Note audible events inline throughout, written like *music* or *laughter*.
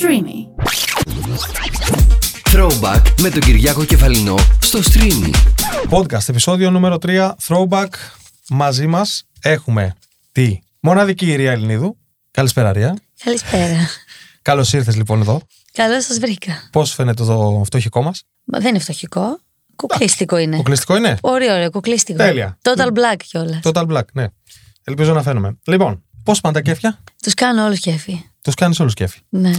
Streamy. Throwback με τον Κυριάκο Κεφαλινό στο Streamy. Podcast, επεισόδιο νούμερο 3, Throwback. Μαζί μας έχουμε τη μοναδική Ιρία Ελληνίδου. Καλησπέρα, Ρία. Καλησπέρα. Καλώς ήρθες λοιπόν εδώ. Καλώς σας βρήκα. Πώς φαίνεται το φτωχικό μας, Μα δεν είναι φτωχικό. Κουκλίστικο είναι. Κουκλιστικό είναι. Πολύ ωραίο, κουκλίστικο. Τέλεια. Total black κιόλας. Total black, ναι. Ελπίζω να φαίνομαι. Λοιπόν, πώς πάνε τα κέφια, Τους κάνω όλους κέφι. Τους κάνεις όλους κέφι. Ναι.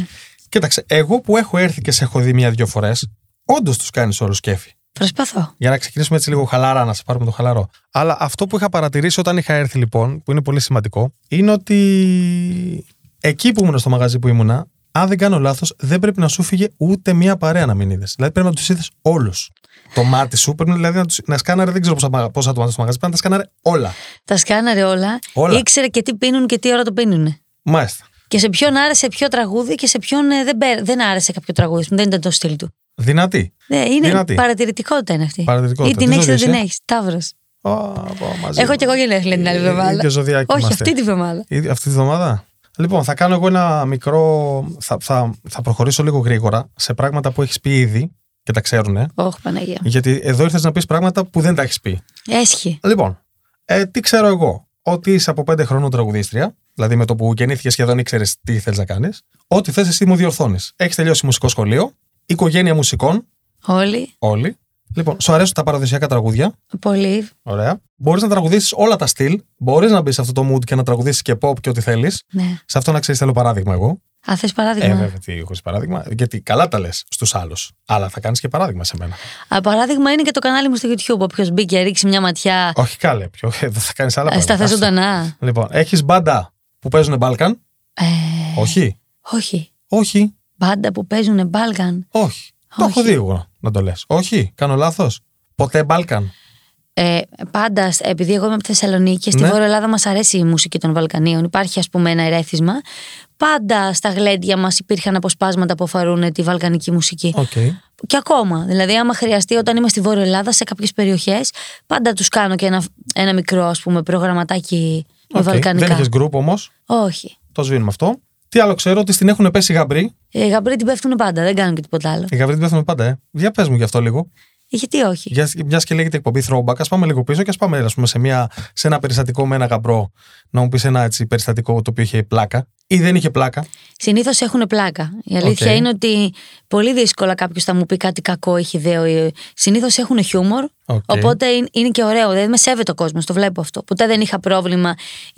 Κοίταξε, εγώ που έχω έρθει και σε έχω δει μία-δύο φορές, όντως τους κάνεις όλους κέφι. Προσπαθώ. Για να ξεκινήσουμε έτσι λίγο χαλαρά, να σε πάρουμε το χαλαρό. Αλλά αυτό που είχα παρατηρήσει όταν είχα έρθει λοιπόν, που είναι πολύ σημαντικό, είναι ότι εκεί που ήμουν στο μαγαζί που ήμουνα, αν δεν κάνω λάθος, δεν πρέπει να σου φύγε ούτε μία παρέα να μην είδες. Δηλαδή πρέπει να τους είδες όλους. Το μάτι σου πρέπει δηλαδή να, τους, να σκάναρε, δεν ξέρω πόσα, πόσα άτομα στο μαγαζί, πρέπει να τα σκάναρε όλα. Τα σκάναρε όλα. Όλα. Ήξερε και τι πίνουν και τι ώρα το πίνουν. Μάλιστα. Και σε ποιον άρεσε ποιο τραγούδι και σε ποιον ε, δεν, πέ- δεν άρεσε κάποιο τραγούδι. Δεν ήταν το στυλ του. Δυνατή. Ναι, είναι Δυνατή. παρατηρητικότητα είναι αυτή. Παρατηρητικότητα. Ή την Τι έχεις ή δεν ζωδίες, την ε; έχεις. Ταύρο. Ω, πω, μαζί Έχω μου. κι εγώ γενέθλια την άλλη Ε, εβδομάδα. ίδιο ζωδιάκι Όχι, είμαστε. αυτή τη βδομάδα. Ήδη αυτή τη βδομάδα; Λοιπόν, θα κάνω εγώ ένα μικρό. Θα, θα, θα προχωρήσω λίγο γρήγορα σε πράγματα που έχεις πει ήδη και τα ξέρουν. Όχι, Παναγία. Γιατί εδώ ήρθες να πεις πράγματα που δεν τα έχεις πει. Έσχη. Λοιπόν, ε, τι ξέρω εγώ. Ότι είσαι από πέντε χρόνων τραγουδίστρια, δηλαδή με το που γεννήθηκε σχεδόν ήξερες τι θέλεις να κάνεις. Ό,τι θες, εσύ μου διορθώνεις. Έχεις τελειώσει μουσικό σχολείο, οικογένεια μουσικών, Όλοι. όλοι. Λοιπόν, σου αρέσουν τα παραδοσιακά τραγούδια. Πολύ. Ωραία. Μπορείς να τραγουδήσεις όλα τα στυλ. Μπορείς να μπεις σε αυτό το mood και να τραγουδήσεις και pop και ό,τι θέλεις. Ναι. Σε αυτό να ξέρεις, θέλω παράδειγμα εγώ. Α, θες Ε, παράδειγμα. βέβαια, τι χωρίς παράδειγμα. Γιατί καλά τα λες στους άλλους. Αλλά θα κάνεις και παράδειγμα σε μένα. Α, παράδειγμα είναι και το κανάλι μου στο YouTube. Όποιος μπει και ρίξει μια ματιά Όχι καλέ, πιο. Δεν *laughs* θα κάνεις άλλα ε, στα πράγματα. θες ζωντανά. Λοιπόν, έχεις μπάντα που παίζουν balkan. Ε, Όχι. όχι. Όχι. Μπάντα που παίζουν balkan. Όχι. Το Όχι. έχω δει εγώ να το λες. Όχι. Κάνω λάθος. Ποτέ balkan. Ε, πάντα, επειδή εγώ είμαι από τη Θεσσαλονίκη και στη Ναι. Βόρεια Ελλάδα μας αρέσει η μουσική των Βαλκανίων, υπάρχει ας πούμε ένα ερέθισμα. Πάντα στα γλέντια μας υπήρχαν αποσπάσματα που αφορούν τη βαλκανική μουσική. Οκ. Και ακόμα. Δηλαδή, άμα χρειαστεί, όταν είμαι στη Βόρεια Ελλάδα, σε κάποιες περιοχές, πάντα τους κάνω και ένα, ένα μικρό ας πούμε, προγραμματάκι με Οκ. βαλκανικά. Δεν είχες γκρουπ όμως; Όχι. Το σβήνουμε αυτό. Τι άλλο ξέρω, ότι σ' την έχουν πέσει γαμπροί. Οι γαμπροί την πέφτουν πάντα, δεν κάνουν και τίποτα άλλο. Οι γαμπροί την πέφτουν πάντα, ε. Για πες μου γι' αυτό λίγο. Γιατί όχι. Για, μιας και λέγεται εκπομπή throwback, ας πάμε λίγο πίσω και ας πάμε ας πούμε, σε, μια, σε ένα περιστατικό με ένα γαμπρό. Να μου πεις ένα έτσι, περιστατικό το οποίο είχε πλάκα ή δεν είχε πλάκα; Συνήθως έχουν πλάκα. Η αλήθεια Οκ. είναι ότι πολύ δύσκολα κάποιος θα μου πει κάτι κακό ή χυδαίο. Συνήθως έχουν χιούμορ. Οκ. Οπότε είναι- είναι και ωραίο. Δηλαδή με σέβεται ο κόσμος, το βλέπω αυτό. Ποτέ δεν είχα πρόβλημα.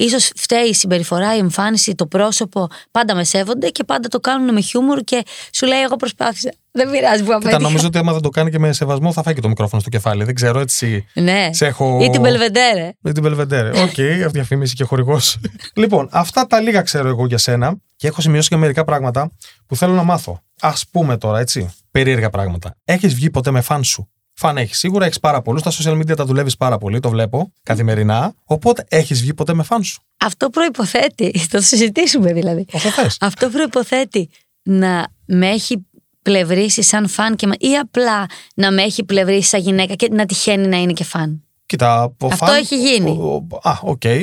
Ίσως φταίει η συμπεριφορά, η εμφάνιση, το πρόσωπο. Πάντα με σέβονται και πάντα το κάνουν με χιούμορ και σου λέει: Εγώ προσπάθησα. Δεν πειράζει που Κοίτα, απέτυχα. νομίζω ότι άμα δεν το κάνει και με σεβασμό θα φάει και το μικρόφωνο στο κεφάλι. Δεν ξέρω έτσι. Ναι. Σε έχω... Ή την Μπελβεντέρε. Με την Μπελβεντέρε. Οκ, *laughs* okay, διαφήμιση και χορηγός. λοιπόν, αυτά τα λίγα ξέρω εγώ για σένα και έχω σημειώσει και μερικά πράγματα που θέλω να μάθω. Α πούμε τώρα, έτσι. Περίεργα πράγματα. Έχεις βγει ποτέ με φαν σου; Φαν έχεις σίγουρα, έχεις πάρα πολλούς. Στα social media τα δουλεύεις πάρα πολύ, το βλέπω καθημερινά. Οπότε έχεις βγει ποτέ με φαν σου; Αυτό προποθέτει. Θα το συζητήσουμε δηλαδή. Όσο θες. Αυτό προποθέτει να με έχει πλευρίσει σαν φαν και, μα- ή απλά να με έχει πλευρίσει σαν γυναίκα και να τυχαίνει να είναι και φαν; Κοίτα, ο Αυτό φαν, έχει γίνει. ο- ο- α, οκ. Ε,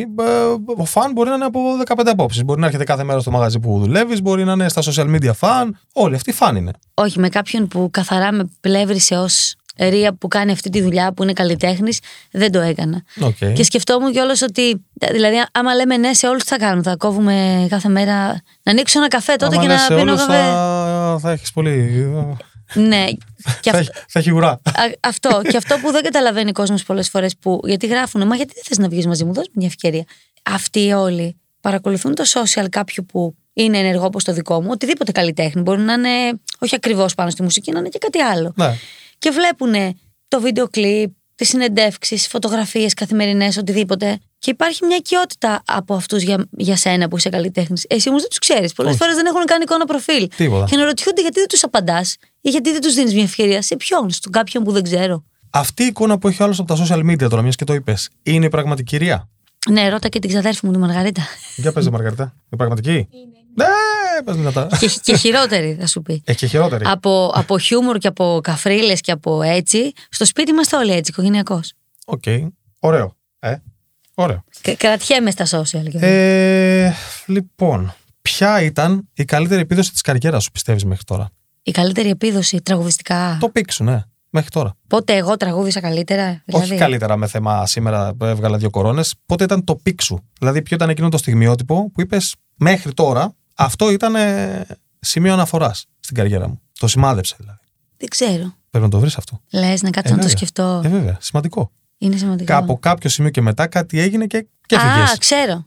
Ο φαν μπορεί να είναι από 15 απόψεις. Μπορεί να έρχεται κάθε μέρα στο μαγαζί που δουλεύεις, μπορεί να είναι στα social media φαν. Όλοι αυτοί φαν είναι. Όχι, με κάποιον που καθαρά με πλεύρισε ως Ρία που κάνει αυτή τη δουλειά που είναι καλλιτέχνης, δεν το έκανα. Οκ. Και σκεφτόμουν κιόλας ότι. Δηλαδή, άμα λέμε ναι σε όλους, τι θα κάνουμε; Θα κόβουμε κάθε μέρα. Να ανοίξω ένα καφέ τότε Άμα και λες να σε πίνω όλους καφέ. Θα, θα έχεις πολύ. Ναι. και θα, αυτό, έχει, θα έχει ουρά. Α, αυτό. και αυτό που δεν καταλαβαίνει ο κόσμος πολλές φορές που. Γιατί γράφουν, Μα γιατί δεν θες να βγεις μαζί μου, δώσ' μου μια ευκαιρία. Αυτοί όλοι παρακολουθούν το social κάποιου που είναι ενεργό όπως το δικό μου, οτιδήποτε καλλιτέχνη. Μπορεί να είναι όχι ακριβώς πάνω στη μουσική, να είναι και κάτι άλλο. ναι. Και βλέπουν το βίντεο κλιπ, τις συνεντεύξεις, φωτογραφίες καθημερινές, οτιδήποτε. Και υπάρχει μια οικειότητα από αυτούς για, για σένα που είσαι καλλιτέχνης. Εσύ όμως δεν τους ξέρεις. Πολλές Όχι. φορές δεν έχουν καν εικόνα προφίλ. Τίποτα. Και αναρωτιούνται γιατί δεν τους απαντάς ή γιατί δεν τους δίνεις μια ευκαιρία. Σε ποιον, στον κάποιον που δεν ξέρω. Αυτή η εικόνα που έχει ο άλλος από τα social media τώρα, μιας και το είπες, είναι η πραγματική Ρία; Ναι, ρώτα και την ξαδέρφη μου τη Μαργαρίτα. Για πες, Μαργαρίτα. Η πραγματική; Ναι, πες δυνατά. και, και χειρότερη, θα σου πει. Έχει και χειρότερη. από, από χιούμορ και από καφρίλες και από έτσι. Στο σπίτι είμαστε όλοι έτσι, οικογενειακώς. Οκ. Ωραίο. Ε, ωραίο. Κρατιέμαι στα social. και- Ε, λοιπόν, Ποια ήταν η καλύτερη επίδοση της καριέρας σου, πιστεύεις μέχρι τώρα; Η καλύτερη επίδοση τραγουδιστικά. Το πίξου, ναι, μέχρι τώρα. Πότε εγώ τραγούδισα καλύτερα. Δηλαδή; Όχι καλύτερα με θέμα σήμερα που έβγαλα δύο κορώνες. Πότε ήταν το πίξου. Δηλαδή, ποιο ήταν εκείνο το στιγμιότυπο που είπες μέχρι τώρα αυτό ήταν ε, σημείο αναφοράς στην καριέρα μου. Το σημάδεψε δηλαδή. Δεν ξέρω. Πρέπει να το βρεις αυτό. Λες να κάτσω Ε, να το βέβαια. σκεφτώ. Ε, βέβαια, σημαντικό. Είναι σημαντικό. Από κάποιο σημείο και μετά κάτι έγινε και, και Α, έφυγε. ξέρω.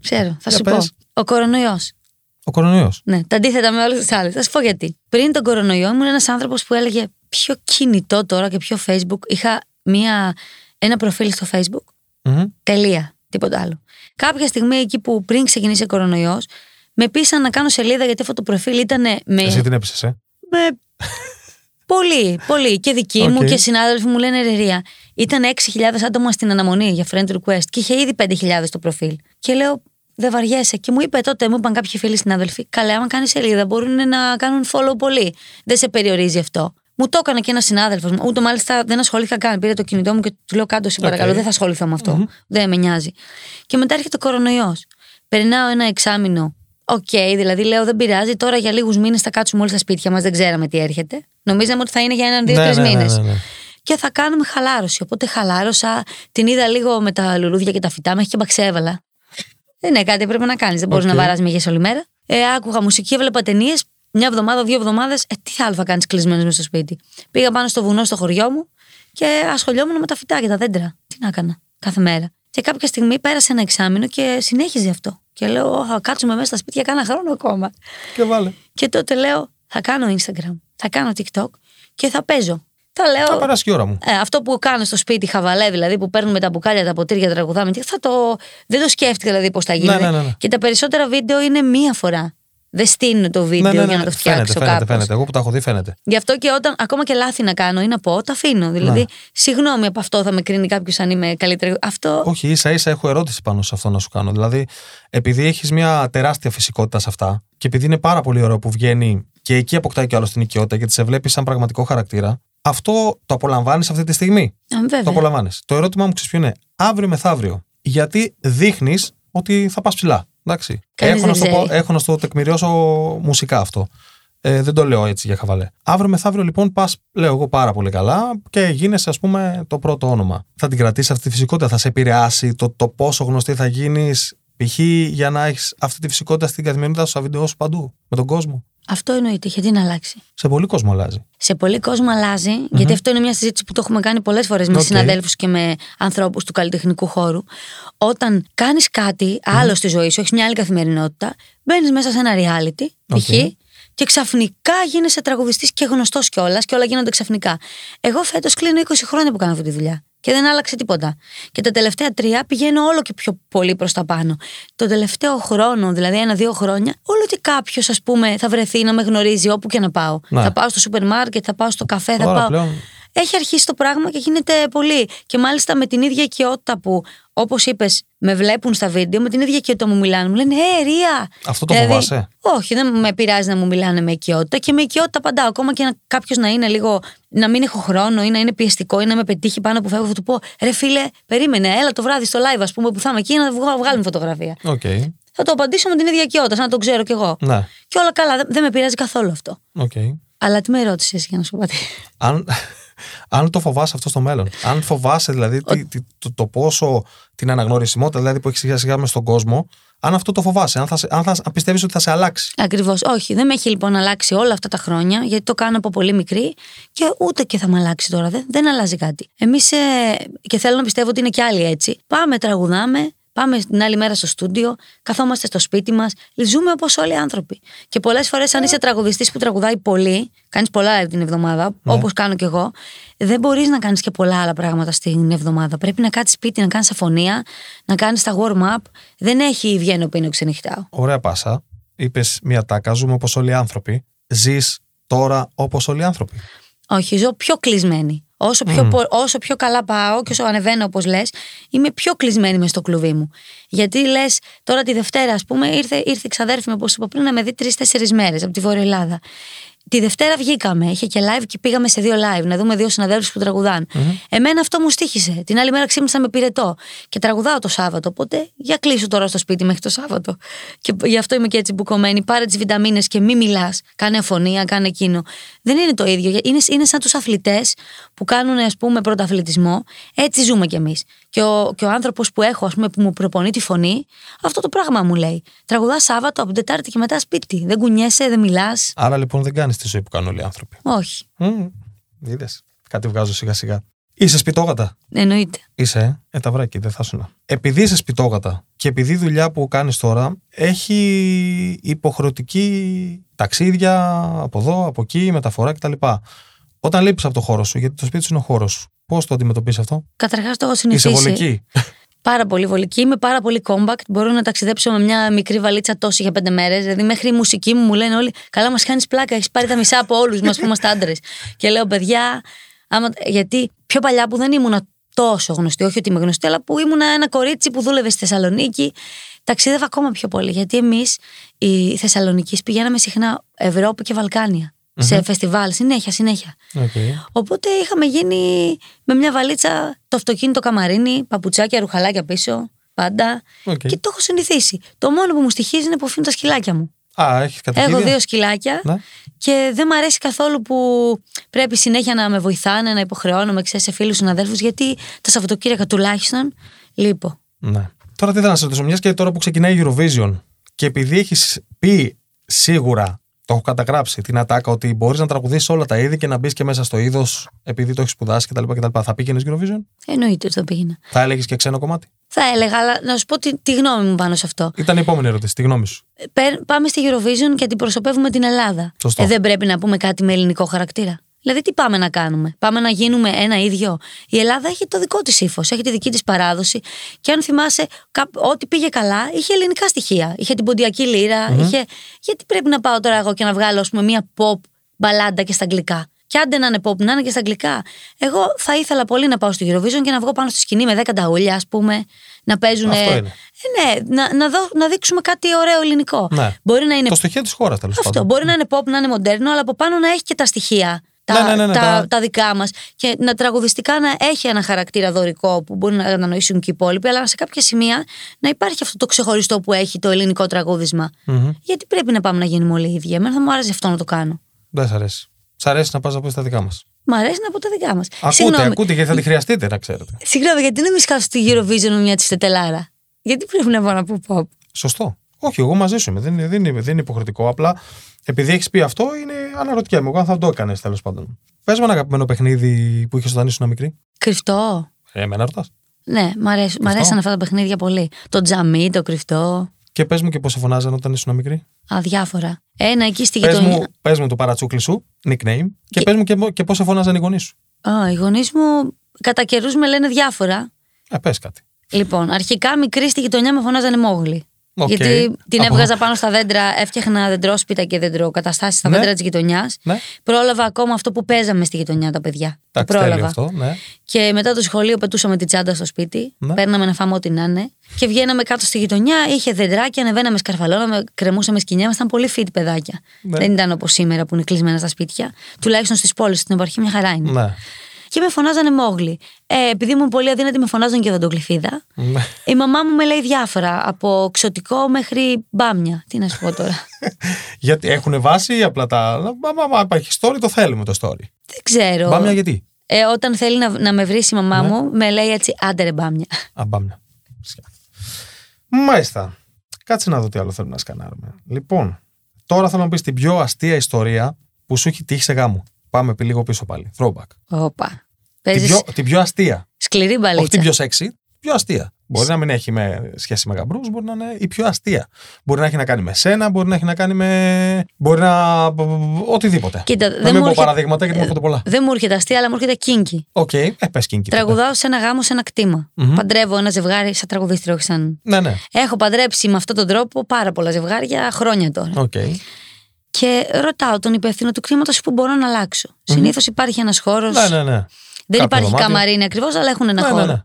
Ξέρω. Θα Για σου πες. πω. Ο κορονοϊός. Ο κορονοϊός. Ναι, τα αντίθετα με όλες τις άλλες. Θα σου πω γιατί. Πριν τον κορονοϊό ήμουν ένας άνθρωπος που έλεγε ποιο κινητό τώρα και ποιο Facebook. Είχα μία, ένα προφίλ στο Facebook. Τελεία. Τίποτα άλλο. Κάποια στιγμή εκεί που πριν ξεκινήσει ο κορονοϊός, με πείσαν να κάνω σελίδα γιατί αυτό το προφίλ ήταν με. Εσύ την έπεισε, ε; με... *laughs* πολύ, πολύ. Και δικοί μου Οκ. και συνάδελφοι μου λένε ρε Ρία, Ήταν 6.000 άτομα στην αναμονή για friend request και είχε ήδη 5.000 το προφίλ. Και λέω, δεν βαριέσαι. Και μου είπε τότε, μου είπαν κάποιοι φίλοι συνάδελφοι, καλέ, άμα κάνεις σελίδα, μπορούν να κάνουν follow πολλοί. Δεν σε περιορίζει αυτό. Μου το έκανε και ένας συνάδελφος μου. Ούτε μάλιστα δεν ασχολήθηκα καν. Πήρε το κινητό μου και του λέω κάν' το, σε παρακαλώ, Οκ. δεν θα ασχοληθώ με αυτό. Δεν με νοιάζει. Και μετά έρχεται ο κορονοϊός. Περνάω ένα εξάμεινο. Οκ, δηλαδή λέω δεν πειράζει. Τώρα για λίγους μήνες θα κάτσουμε όλοι στα σπίτια μας. Δεν ξέραμε τι έρχεται. Νομίζαμε ότι θα είναι για έναν, δύο, Ναι, τρεις ναι, ναι, μήνες. Ναι, ναι. Και θα κάνουμε χαλάρωση. Οπότε χαλάρωσα. Την είδα λίγο με τα λουλούδια και τα φυτά. Μέχρι και μπαξέ έβαλα. Ε ναι, κάτι, πρέπει να κάνεις. Δεν μπορείς Οκ. να βαράς μύγες όλη μέρα. Ε, άκουγα μουσική, έβλεπα ταινίες. Μια εβδομάδα, δύο εβδομάδες. Ε, τι άλλο θα κάνεις κλεισμένος με στο σπίτι. Πήγα πάνω στο βουνό στο χωριό μου και ασχολιόμουν με τα φυτά και τα δέντρα. Τι να έκανα κάθε μέρα. Και κάποια στιγμή πέρασε ένα εξάμηνο και συνέχιζε αυτό. Και λέω, «Ω, θα κάτσουμε μέσα στα σπίτια κάνα χρόνο ακόμα. Και βάλε. Και τότε λέω, θα κάνω Instagram, θα κάνω TikTok και θα παίζω. Θα λέω. Θα περάσει και η ώρα μου. Ε, αυτό που κάνω στο σπίτι, χαβαλέ, δηλαδή που παίρνουμε τα μπουκάλια, τα ποτήρια, τραγουδάμε. και Θα το... Δεν το σκέφτηκα δηλαδή πώς θα γίνει. Ναι, ναι, ναι, ναι. Και τα περισσότερα βίντεο είναι μία φορά. Δεν στείνω το βίντεο για να το φτιάξω Ναι, Φαίνεται, φαίνεται, κάπως. φαίνεται. Εγώ που τα έχω δει, φαίνεται. Γι' αυτό και όταν ακόμα και λάθη να κάνω ή να πω, τα αφήνω. Δηλαδή, Ναι. συγγνώμη από αυτό θα με κρίνει κάποιος αν είμαι καλύτερη. Αυτό. Όχι, ίσα ίσα έχω ερώτηση πάνω σε αυτό να σου κάνω. Δηλαδή, επειδή έχεις μια τεράστια φυσικότητα σε αυτά και επειδή είναι πάρα πολύ ωραίο που βγαίνει και εκεί αποκτάει κι άλλο την οικειότητα γιατί σε βλέπεις σαν πραγματικό χαρακτήρα, αυτό το απολαμβάνεις αυτή τη στιγμή; Α, βέβαια. Το απολαμβάνεις. Το ερώτημά μου ξέρεις ποιο είναι. Αύριο μεθαύριο. Γιατί δείχνεις ότι θα πας ψηλά. Εντάξει. Κανείς έχω, δεν να στο πω, ξέρει. έχω να στο τεκμηριώσω μουσικά αυτό. Ε, δεν το λέω έτσι για χαβαλέ. Αύριο μεθαύριο λοιπόν πας, λέω εγώ πάρα πολύ καλά και γίνεσαι, ας πούμε, το πρώτο όνομα. Θα την κρατήσεις αυτή τη φυσικότητα, θα σε επηρεάσει το, το πόσο γνωστή θα γίνεις, π.χ. για να έχεις αυτή τη φυσικότητα στην καθημερινότητα σου, στα βίντεο σου παντού, με τον κόσμο. Αυτό εννοείται. Γιατί να αλλάξει. Σε πολύ κόσμο αλλάζει. σε πολύ κόσμο αλλάζει, γιατί αυτό είναι μια συζήτηση που το έχουμε κάνει πολλές φορές με Οκ. συναδέλφους και με ανθρώπους του καλλιτεχνικού χώρου. Όταν κάνεις κάτι άλλο στη ζωή σου, έχεις μια άλλη καθημερινότητα, μπαίνεις μέσα σε ένα reality, π.χ. Οκ. Και ξαφνικά γίνεσαι τραγουδιστής και γνωστός κιόλας και όλα γίνονται ξαφνικά. Εγώ φέτος κλείνω 20 χρόνια που κάνω αυτή τη δουλειά. Και δεν άλλαξε τίποτα. Και τα τελευταία τρία πηγαίνω όλο και πιο πολύ προς τα πάνω. Το τελευταίο χρόνο, δηλαδή ένα-δύο χρόνια, όλο ότι κάποιος, ας πούμε, θα βρεθεί να με γνωρίζει όπου και να πάω. Ναι. Θα πάω στο σούπερ μάρκετ, θα πάω στο καφέ, θα Τώρα πάω. πλέον. Έχει αρχίσει το πράγμα και γίνεται πολύ. Και μάλιστα με την ίδια οικειότητα που, όπως είπες, με βλέπουν στα βίντεο, με την ίδια οικειότητα μου μιλάνε. Μου λένε, Ε, Ρία. Αυτό το φοβάσαι; Όχι, δεν με πειράζει να μου μιλάνε με οικειότητα και με οικειότητα απαντάω. Ακόμα και κάποιος να είναι λίγο. να μην έχω χρόνο ή να είναι πιεστικό ή να με πετύχει πάνω που φεύγω, θα του πω, Ρε φίλε, περίμενε, έλα το βράδυ στο live, ας πούμε, που θα είμαι εκεί να βγα- βγάλουμε φωτογραφία. Οκ. Θα του απαντήσω με την ίδια οικειότητα, σαν να τον ξέρω κι εγώ. Ναι. Και όλα καλά, δεν, δεν με πειράζει καθόλου αυτό. Οκ. Αλλά τι με ρώτησες για να σου πω τι. αν, αν το φοβάσαι αυτό στο μέλλον. Αν φοβάσαι δηλαδή τι- τι- το, το πόσο την αναγνωρισιμότητα δηλαδή που έχεις σιγά σιγά μες στον κόσμο, αν αυτό το φοβάσαι, αν, θα, σε- αν, θα, αν πιστεύεις ότι θα σε αλλάξει. Ακριβώς. Όχι, δεν με έχει λοιπόν αλλάξει όλα αυτά τα χρόνια, γιατί το κάνω από πολύ μικρή και ούτε και θα με αλλάξει τώρα. Δεν, δεν αλλάζει κάτι. Εμείς, και θέλω να πιστεύω ότι είναι κι άλλοι έτσι, πάμε, τραγουδάμε, πάμε την άλλη μέρα στο στούντιο, καθόμαστε στο σπίτι μας, ζούμε όπως όλοι οι άνθρωποι. Και πολλές φορές, αν είσαι τραγουδιστής που τραγουδάει πολύ, κάνεις πολλά την εβδομάδα, Ναι. όπως κάνω κι εγώ, δεν μπορείς να κάνεις και πολλά άλλα πράγματα στην εβδομάδα. Πρέπει να κάτσεις σπίτι, να κάνεις αφωνία, να κάνεις τα warm-up. Δεν έχει βγαίνω πίνω ξενυχτάω. Ωραία πάσα. Είπες μία τάκα, ζούμε όπως όλοι οι άνθρωποι. Ζεις τώρα όπως όλοι οι άνθρωποι. Όχι, ζω πιο κλεισμένη. Όσο πιο, πο- όσο πιο καλά πάω και όσο ανεβαίνω, όπως λες, είμαι πιο κλεισμένη μες στο κλουβί μου. Γιατί λες, τώρα τη Δευτέρα, ας πούμε, ήρθε, ήρθε η ξαδέρφη μου, όπως είπα πριν, να με δει τρει-τέσσερι μέρες από τη Βόρεια Ελλάδα. Τη Δευτέρα βγήκαμε, είχε και live και πήγαμε σε δύο live να δούμε δύο συναδέλφους που τραγουδαν Εμένα αυτό μου στήχησε. Την άλλη μέρα ξύπνησα με πυρετό και τραγουδάω το Σάββατο. Οπότε για κλείσω τώρα στο σπίτι μέχρι το Σάββατο. Και γι' αυτό είμαι και έτσι μπουκωμένη. Πάρε τις βιταμίνες και μη μιλάς. Κάνε αφωνία, κάνε εκείνο. Δεν είναι το ίδιο. Είναι, είναι σαν τους αθλητές που κάνουν, ας πούμε, πρωταθλητισμό. Έτσι ζούμε κι εμείς. Και ο, και ο άνθρωπος που έχω, ας πούμε, που μου προπονεί τη φωνή, αυτό το πράγμα μου λέει. Τραγουδάς Σάββατο από την Τετάρτη και μετά σπίτι. Δεν κουνιέσαι, δεν μιλάς. Άρα λοιπόν δεν κάνεις τη ζωή που κάνουν όλοι οι άνθρωποι. Όχι. Είδες. Κάτι βγάζω σιγά σιγά. Είσαι σπιτόγατα. Εννοείται. Είσαι, ε, ε τα βράκι, δεν θα σου Επειδή είσαι σπιτόγατα και επειδή η δουλειά που κάνεις τώρα έχει υποχρεωτική ταξίδια από εδώ, από εκεί, μεταφορά κτλ. Όταν λείπεις από το χώρο σου, γιατί το σπίτι σου είναι ο χώρος σου, πώς το αντιμετωπίζεις αυτό; Καταρχάς το έχω συνηθίσει. Είσαι βολική. Πάρα πολύ βολική. Είμαι πάρα πολύ compact. Μπορώ να ταξιδέψω με μια μικρή βαλίτσα τόση για πέντε μέρες. Δηλαδή, μέχρι η μουσική μου μου λένε όλοι: Καλά, μας κάνεις πλάκα. Έχεις πάρει τα μισά από όλους μας που είμαστε άντρες. και λέω: Παιδιά, άμα... γιατί πιο παλιά που δεν ήμουν τόσο γνωστή, όχι ότι είμαι γνωστή, αλλά που ήμουν ένα κορίτσι που δούλευε στη Θεσσαλονίκη, ταξίδευα ακόμα πιο πολύ. Γιατί εμείς οι Θεσσαλονίκη πηγαίναμε συχνά Ευρώπη και βαλκανια σε φεστιβάλ, συνέχεια, συνέχεια. Okay. Οπότε είχαμε γίνει με μια βαλίτσα το αυτοκίνητο καμαρίνι, παπουτσάκια, ρουχαλάκια πίσω, πάντα. Okay. Και το έχω συνηθίσει. Το μόνο που μου στοιχίζει είναι που αφήνω τα σκυλάκια μου. Α, έχεις Έχω δύο σκυλάκια ναι. και δεν μου αρέσει καθόλου που πρέπει συνέχεια να με βοηθάνε, να υποχρεώνομαι ξέρεις, σε φίλους συναδέλφους, γιατί τα Σαββατοκύριακα τουλάχιστον λείπω. Ναι. Τώρα τι ήθελα να σε ρωτήσω, μιας και τώρα που ξεκινάει η Eurovision και επειδή έχεις πει σίγουρα το έχω καταγράψει την ατάκα ότι μπορείς να τραγουδήσεις όλα τα είδη και να μπεις και μέσα στο είδος επειδή το έχεις σπουδάσει κτλ. Θα πήγαινες Eurovision; Εννοείται ότι θα πήγαινα. Θα έλεγες και ξένο κομμάτι; Θα έλεγα, αλλά να σου πω τη, τη γνώμη μου πάνω σε αυτό. Ήταν η επόμενη ερώτηση, τη γνώμη σου. Ε, πάμε στη Eurovision και αντιπροσωπεύουμε την Ελλάδα. Σωστό. Ε, δεν πρέπει να πούμε κάτι με ελληνικό χαρακτήρα. Δηλαδή, τι πάμε να κάνουμε; Πάμε να γίνουμε ένα ίδιο; Η Ελλάδα έχει το δικό της ύφος, έχει τη δική της παράδοση. Και αν θυμάσαι, ό,τι πήγε καλά, είχε ελληνικά στοιχεία. Είχε την ποντιακή είχε... Γιατί πρέπει να πάω τώρα εγώ και να βγάλω, ας πούμε, μία pop μπαλάντα και στα αγγλικά; Και άντε να είναι pop, να είναι και στα αγγλικά. Εγώ θα ήθελα πολύ να πάω στο Eurovision και να βγω πάνω στη σκηνή με 10 ταούλια, ας πούμε, να παίζουν. Αυτό είναι. Ε, ναι, να, να, δω, να δείξουμε κάτι ωραίο ελληνικό. Ναι. Μπορεί να είναι... Το στοιχείο της χώρας, τέλος πάντων. Αυτό. Μπορεί να είναι pop, να είναι μοντέρνο, αλλά από πάνω να έχει και τα στοιχεία τα, ναι, ναι, ναι, τα, τα... τα δικά μας. Και να τραγουδιστικά να έχει ένα χαρακτήρα δωρικό που μπορεί να ανανοήσουν και οι υπόλοιποι, αλλά σε κάποια σημεία να υπάρχει αυτό το ξεχωριστό που έχει το ελληνικό τραγούδισμα. Mm-hmm. Γιατί πρέπει να πάμε να γίνουμε όλοι οι ίδιοι; Εμένα θα μου άρεσε αυτό να το κάνω. Δεν σ' αρέσει. Σ' αρέσει να πας να πεις τα δικά μας. Μ' αρέσει να πω τα δικά μας. Ακούτε, Συγγνώμη. ακούτε γιατί θα τη χρειαστείτε, να ξέρετε. Συγγνώμη, γιατί δεν με σκάσω στη Eurovision με μια τσιτετελάρα. Γιατί πρέπει να πάω να πω pop; Σωστό. Όχι, εγώ μαζί σου είμαι. Δεν, δεν, είναι, δεν είναι υποχρεωτικό. Απλά επειδή έχεις πει αυτό, είναι αναρωτιέμαι. Εγώ αν θα το έκανες τέλος πάντων. Πες μου ένα αγαπημένο παιχνίδι που είχες όταν ήσουν μικρή. Κρυφτό. Ε, εμένα ρωτάς. Ναι, μ' αρέσουν, μ αρέσαν αυτά τα παιχνίδια πολύ. Το τζαμί, το κρυφτό. Και πες μου και πώ σε φωνάζαν όταν ήσουν μικρή. Αδιάφορα. Ένα εκεί στη πες γειτονιά. Μου, πες μου το παρατσούκλι σου, nickname, και, και... πες μου και, και πώ σε φωνάζαν οι γονείς σου. Α, οι γονείς μου κατά καιρούς με λένε διάφορα. Ε, πες κάτι. Λοιπόν, αρχικά μικρή στη γειτονιά με φωνάζανε Μόγλη. Okay. Γιατί την Από- έβγαζα πάνω στα δέντρα, έφτιαχνα δεντρόσπιτα και δεντροκαταστάσεις στα Ναι. δέντρα της γειτονιάς. Ναι. Πρόλαβα ακόμα αυτό που παίζαμε στη γειτονιά τα παιδιά. Το Εντάξει, τέλειο πρόλαβα. αυτό, ναι. Και μετά το σχολείο πετούσαμε τη τσάντα στο σπίτι. Ναι. Παίρναμε να φάμε ό,τι να είναι. Και βγαίναμε κάτω στη γειτονιά, είχε δεντράκια, ανεβαίναμε, σκαρφαλώναμε, κρεμούσαμε σκηνιά. Ήμασταν πολύ fit παιδάκια. Ναι. Δεν ήταν όπως σήμερα που είναι κλεισμένα στα σπίτια. Τουλάχιστον στις πόλεις, στην επαρχή μια χαρά είναι. Ναι. Και με φωνάζανε Μόγλι. Ε, επειδή ήμουν πολύ αδύνατη, με φωνάζαν και δοντοκλυφίδα. ναι. Η μαμά μου με λέει διάφορα. Από ξωτικό μέχρι μπάμια. Τι να σου πω τώρα. *laughs* Γιατί έχουν βάση ή απλά τα. Μα, μα, μα, υπάρχει story, το θέλουμε το story. Δεν ξέρω. Μπάμια γιατί; Ε, όταν θέλει να, να με βρει η μαμά Ναι. μου, με λέει έτσι άντε ρε μπάμια. Α, μπάμια. Φυσικά. Μάλιστα. Κάτσε να δω τι άλλο θέλουμε να σκανάρουμε. Λοιπόν, τώρα θέλω να πεις την πιο αστεία ιστορία που σου έχει τύχει σε γάμο. Πάμε επί λίγο πίσω πάλι. Throwback. Όπα. Την Παίζεις πιο, την πιο αστεία. σκληρή Όχι την μπαλίτσα. πιο σεξy, πιο αστεία. Μπορεί να μην έχει με σχέση με γαμπρούς, μπορεί να είναι η πιο αστεία. Μπορεί να έχει να κάνει με σένα, μπορεί να έχει να κάνει με. Μπορεί να. οτιδήποτε. Κοίτα, να δεν μην μου πω έρχεται- παραδείγματα γιατί μου έρχονται πολλά. Δεν μου έρχεται αστεία, αλλά μου έρχεται kinky. OK, ε, πες kinky. τότε. Τραγουδάω σε ένα γάμο, σε ένα κτήμα. Μμμ. Παντρεύω ένα ζευγάρι σαν τραγουδίστρια, όχι σαν. Ναι, ναι. Έχω παντρέψει με αυτόν τον τρόπο πάρα πολλά ζευγάρια χρόνια τώρα. Οκ. Και ρωτάω τον υπεύθυνο του κτήματος που μπορώ να αλλάξω. Συνήθως υπάρχει ένας χώρος. Ναι, ναι, ναι. Δεν Κάποιο υπάρχει δωμάτιο. καμαρίνι ακριβώς, αλλά έχουν ένα Ναι, χώρο. ναι, ναι.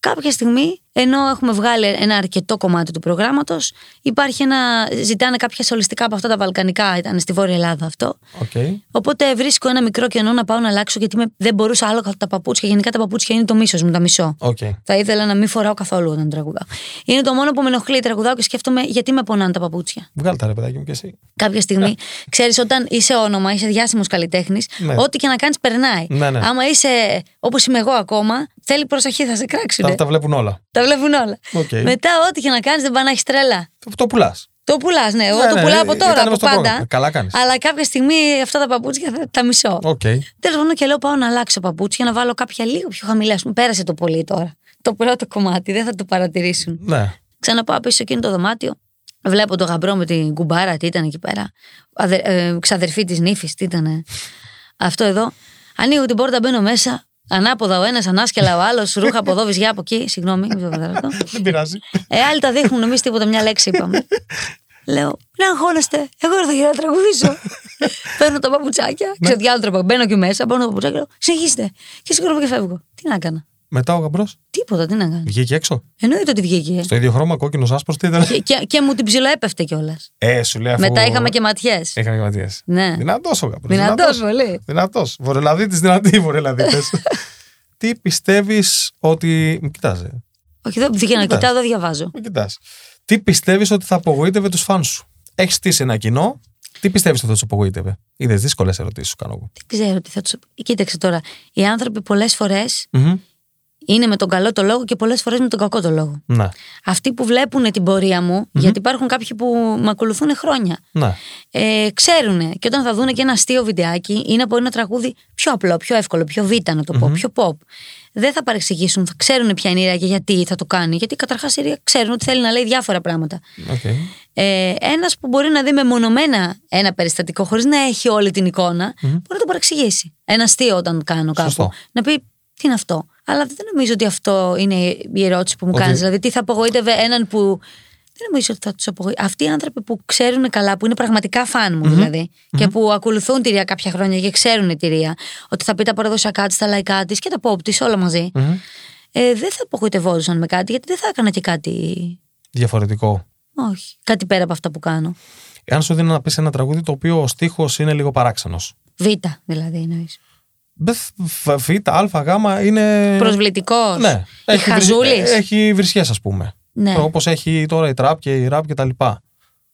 Κάποια στιγμή Ενώ έχουμε βγάλει ένα αρκετό κομμάτι του προγράμματος, υπάρχει ένα. ζητάνε κάποια σολιστικά από αυτά τα Βαλκανικά, ήταν στη Βόρεια Ελλάδα αυτό. Οκ. Οπότε βρίσκω ένα μικρό κενό να πάω να αλλάξω, γιατί με- δεν μπορούσα άλλο τα παπούτσια. Γενικά τα παπούτσια είναι το μίσος μου, τα μισό. Οκ. Θα ήθελα να μην φοράω καθόλου όταν τραγουδάω. Είναι το μόνο που με ενοχλεί. Τραγουδάω και σκέφτομαι γιατί με πονάνε τα παπούτσια. Βγάλε τα ρε παιδάκι μου και εσύ. Κάποια στιγμή, *laughs* ξέρεις, όταν είσαι όνομα, είσαι διάσημος καλλιτέχνης, Ναι. ό,τι και να κάνεις περνάει. Ναι, ναι. Άμα είσαι όπως είμαι εγώ ακόμα, θέλει προσοχή, θα σε κράξουν. Τα, τα βλέπουν όλα. Τα βλέπουν όλα. Οκ. Μετά, ό,τι και να κάνεις, δεν πάει να έχεις τρέλα. Το, το πουλάς. Το πουλάς, ναι. Εγώ Ναι, το ναι, πουλάω από ήταν τώρα, από μες στο πάντα. πρόγραμμα. Καλά κάνεις. Αλλά κάποια στιγμή αυτά τα παπούτσια θα τα μισώ. Οκ. Τέλος πάντων, και λέω πάω να αλλάξω παπούτσια, να βάλω κάποια λίγο πιο χαμηλά. Ας πούμε, πέρασε το πολύ τώρα. Το πρώτο κομμάτι, δεν θα το παρατηρήσουν. Ναι. Ξαναπάω πίσω σε εκείνο το δωμάτιο. Βλέπω τον γαμπρό με την κουμπάρα, τι ήταν εκεί πέρα. Αδε, ε, ξαδερφή της νύφης, τι ήταν. Αυτό εδώ. Ανοίγω την πόρτα, μπαίνω μέσα. Ανάποδα ο ένας, ανάσκελα ο άλλος, ρούχα από εδώ, βυζιά από εκεί. Συγγνώμη, μην το καταλαβαίνω. Δεν πειράζει. Ε, άλλοι τα δείχνουν, εμείς τίποτα, μια λέξη είπαμε. Λέω, μην αγχώνεστε, εγώ ήρθα για να τραγουδήσω. Παίρνω τα παπουτσάκια, ξέρω τι άλλο τρόπο. Μπαίνω και μέσα, παίρνω τα παπουτσάκια, λέω, συνεχίστε. Και σηκώνομαι και φεύγω. Τι να έκανα. Μετά ο γαμπρός Τίποτα, τι να κάνω. βγήκε έξω. Εννοείται ότι βγήκε. Στο ίδιο χρώμα, κόκκινος, άσπρος, τι ήταν. Και, και, και μου την ψιλοέπεφτε κιόλας. Ε, σου λέει αφού. Μετά είχαμε και ματιές. Είχαμε και ματιές. Ναι. Δυνατός ο γαμπρός. Δυνατός πολύ. Δυνατός. Βορειολαδίτη, δυνατή βορειολαδίτη. Τι πιστεύεις ότι. Μην κοιτάζει. Όχι, δεν βγαίνω, Κοιτάς. κοιτάω, δεν διαβάζω. Μην κοιτάς. Τι πιστεύεις ότι θα απογοήτευε τους φαν σου; Έχεις στήσει ένα κοινό. Τι πιστεύεις ότι θα τους απογοήτευε; Είδες δύσκολες ερωτήσεις σου κάνω εγώ. Δεν ξέρω τι θα τους. Κοίταξε τώρα. Οι άνθρωποι πολλές φορές Μμμ. Είναι με τον καλό το λόγο και πολλές φορές με τον κακό το λόγο. Ναι. Αυτοί που βλέπουν την πορεία μου, γιατί υπάρχουν κάποιοι που με ακολουθούν χρόνια, Ναι. ε, ξέρουν και όταν θα δουν και ένα αστείο βιντεάκι ή να πω ένα τραγούδι πιο απλό, πιο εύκολο, πιο β' να το πω, πιο pop. Δεν θα παρεξηγήσουν, θα ξέρουν ποια είναι η Ρία και γιατί θα το κάνει. Γιατί καταρχάς η Ρία ξέρουν ότι θέλει να λέει διάφορα πράγματα. Οκ. Ε, ένας που μπορεί να δει μεμονωμένα ένα περιστατικό χωρίς να έχει όλη την εικόνα, μπορεί να το παρεξηγήσει. Ένα αστείο όταν κάνω κάπου. Σωστό. Να πει τι είναι αυτό; Αλλά δεν νομίζω ότι αυτό είναι η ερώτηση που μου Ότι- κάνει. Δηλαδή, τι θα απογοήτευε έναν που. Δεν νομίζω ότι θα τους απογοήτευε. Αυτοί οι άνθρωποι που ξέρουν καλά, που είναι πραγματικά φαν μου δηλαδη και που ακολουθούν τη Ρία κάποια χρόνια και ξέρουν τη Ρία, ότι θα πει τα παραδοσιακά της, τα λαϊκά της και τα pop της, όλα μαζί. Μμμ. Ε, δεν θα απογοητευόντουσαν με κάτι, γιατί δεν θα έκανα και κάτι. Διαφορετικό. Όχι. Κάτι πέρα από αυτά που κάνω. Εάν σου δίνω να πεις ένα τραγούδι το οποίο ο στίχος είναι λίγο παράξενος. Β, δηλαδή εννοείς. Β, α, γ είναι. Προσβλητικό. Ναι. Η χαζούλης. Έχει βρισιές, ας πούμε. Ναι. Όπως έχει τώρα η τραπ και η ραπ και τα λοιπά.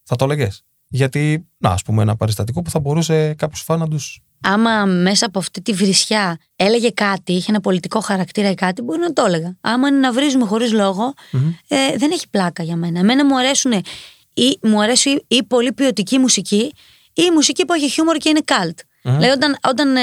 Θα το έλεγε. Γιατί, να, ας πούμε, ένα παριστατικό που θα μπορούσε κάποιος φαν να του. Άμα μέσα από αυτή τη βρισιά έλεγε κάτι, είχε ένα πολιτικό χαρακτήρα ή κάτι, μπορεί να το έλεγα. Άμα είναι να βρίζουμε χωρίς λόγο, ε, δεν έχει πλάκα για μένα. Εμένα μου αρέσουν ή, μου αρέσει ή, ή πολύ ποιοτική μουσική ή η μουσική που έχει χιούμορ και είναι cult. Δηλαδή, όταν, όταν ε,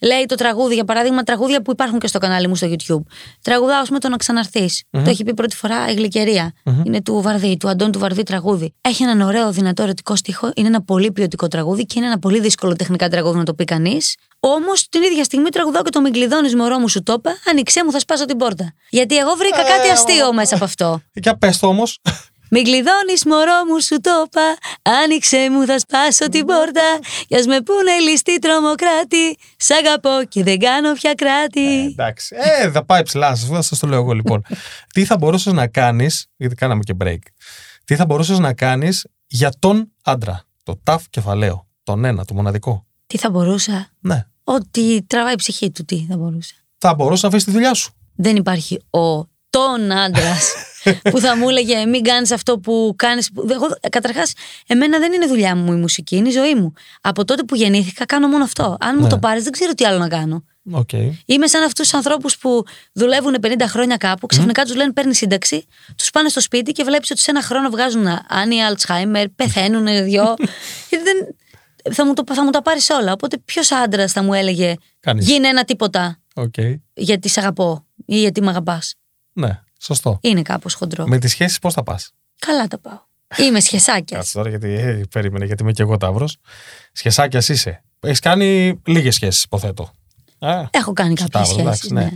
λέει το τραγούδι, για παράδειγμα, τραγούδια που υπάρχουν και στο κανάλι μου στο YouTube. Τραγουδάω με το να ξαναρθει Το έχει πει πρώτη φορά η Γλυκερία. Είναι του Βαρδί, του Αντών του Βαρδί τραγούδι. Έχει έναν ωραίο, δυνατό ερωτικό στίχο. Είναι ένα πολύ ποιοτικό τραγούδι και είναι ένα πολύ δύσκολο τεχνικά τραγούδι να το πει κανείς. Όμως την ίδια στιγμή τραγουδάω και το Μην κλειδώνει μωρό μου σου το είπα, Άνοιξέ μου, θα σπάσω την πόρτα. Γιατί εγώ βρήκα Ε, κάτι αστείο μα- μέσα από αυτό. Για πες το όμως. Μην κλειδώνει, μωρό μου, σου το είπα. Άνοιξε μου, θα σπάσω την πόρτα. Για με πούνε ληστή τρομοκράτη. Σ' αγαπώ και δεν κάνω πια κράτη. Εντάξει. Ε, θα πάει ψηλά. Θα σας το λέω εγώ λοιπόν. *laughs* Τι θα μπορούσες να κάνεις. Γιατί κάναμε και break. Τι θα μπορούσες να κάνεις για τον άντρα. Το ταφ κεφαλαίο. Τον ένα, το μοναδικό; Τι θα μπορούσα; Ναι. Ότι τραβάει η ψυχή του, τι θα μπορούσα; Θα μπορούσε να αφήσει τη δουλειά σου. Δεν υπάρχει ο τον άντρας *laughs* που θα μου έλεγε μην κάνεις αυτό που κάνεις. Καταρχάς, εμένα δεν είναι δουλειά μου η μουσική, είναι η ζωή μου. Από τότε που γεννήθηκα κάνω μόνο αυτό. Αν μου Ναι. το πάρεις, δεν ξέρω τι άλλο να κάνω. Οκ. Είμαι σαν αυτούς τους ανθρώπους που δουλεύουν 50 χρόνια κάπου, ξαφνικά τους λένε παίρνεις σύνταξη, τους πάνε στο σπίτι και βλέπεις ότι σε ένα χρόνο βγάζουν άνοια, Αλτσχάιμερ, πεθαίνουν δυο. *laughs* Γιατί δεν. Θα μου, το, θα μου τα πάρεις όλα. Οπότε ποιος άντρας θα μου έλεγε Κανείς. Γίνε ένα τίποτα Οκ. γιατί σε αγαπώ ή γιατί με αγαπάς. Ναι. Σωστό. Είναι κάπως χοντρό. Με τις σχέσεις πώς θα πας; Καλά τα πάω. Είμαι σχεσάκιας. Κάτσε τώρα γιατί ε, περίμενε, γιατί είμαι και εγώ ταύρος. Σχεσάκιας είσαι. Έχεις κάνει λίγες σχέσεις, υποθέτω. Α, Έχω κάνει κάποιες Ταύρος, σχέσεις. εντάξει, Ναι.